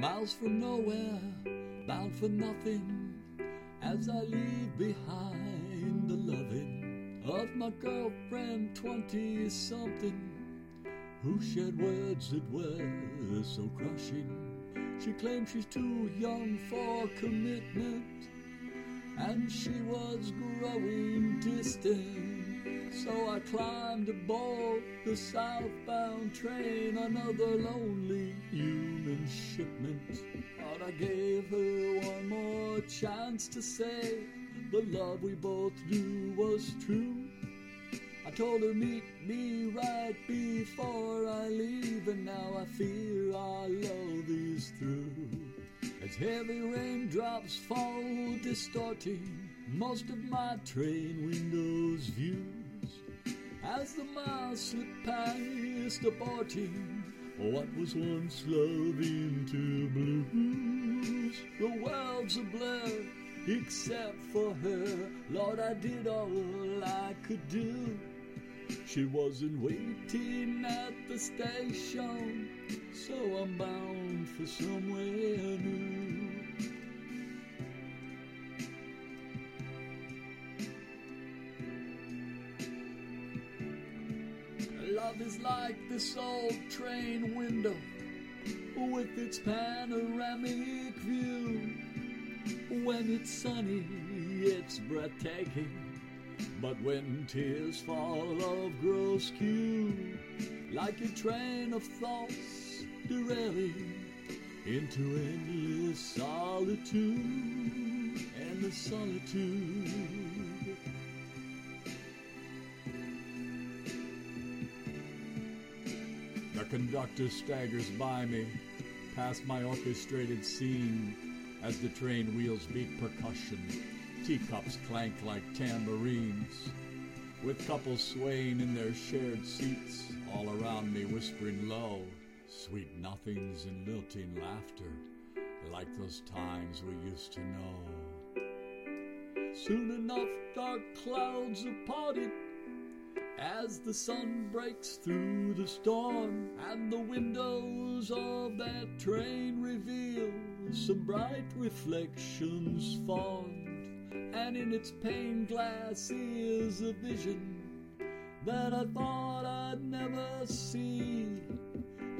miles from nowhere, bound for nothing, as I leave behind the loving of my girlfriend, twenty something, who shared words that were so crushing. She claimed she's too young for commitment, and she was growing distant. So I climbed aboard the southbound train, another lonely human shipment. But I gave her one more chance to say the love we both knew was true. I told her meet me right before I leave, and now I fear our love is through. As heavy raindrops fall, distorting most of my train window's views. As the miles slip past, aborting what was once love into blues. The world's a blur, except for her. Lord, I did all I could do. She wasn't waiting at the station, so I'm bound for somewhere new. Love is like this old train window with its panoramic view. When it's sunny, it's breathtaking. But when tears fall, love grows skew like a train of thoughts derailing into endless solitude, and the solitude. Conductor staggers by me, past my orchestrated scene, as the train wheels beat percussion. Teacups clank like tambourines, with couples swaying in their shared seats, all around me whispering low, sweet nothings and lilting laughter, like those times we used to know. Soon enough, dark clouds are parted as the sun breaks through the storm, and the windows of that train reveal some bright reflections formed. And in its pane glass is a vision that I thought I'd never see.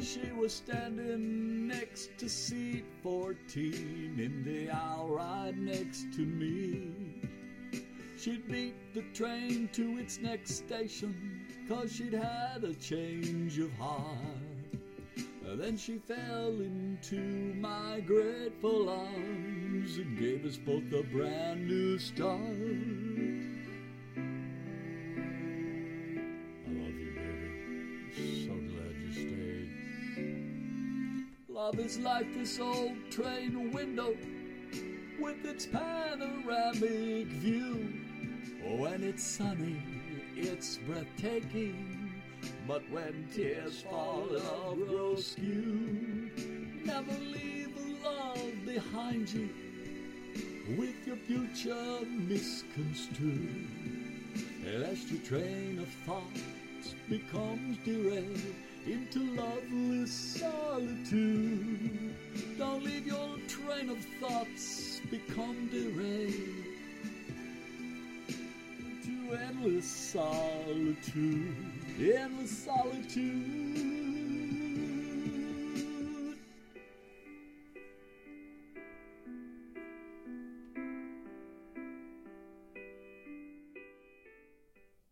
She was standing next to seat 14 in the aisle right next to me. She'd beat the train to its next station, cause she'd had a change of heart. Then she fell into my grateful arms and gave us both a brand new start. Love is like this old train window with its panoramic view. When it's sunny, it's breathtaking. But when tears fall, love grows skewed. Never leave love behind you with your future misconstrued. Lest your train of thoughts becomes derailed into loveless solitude. Don't leave your train of thoughts become derailed endless solitude, endless solitude.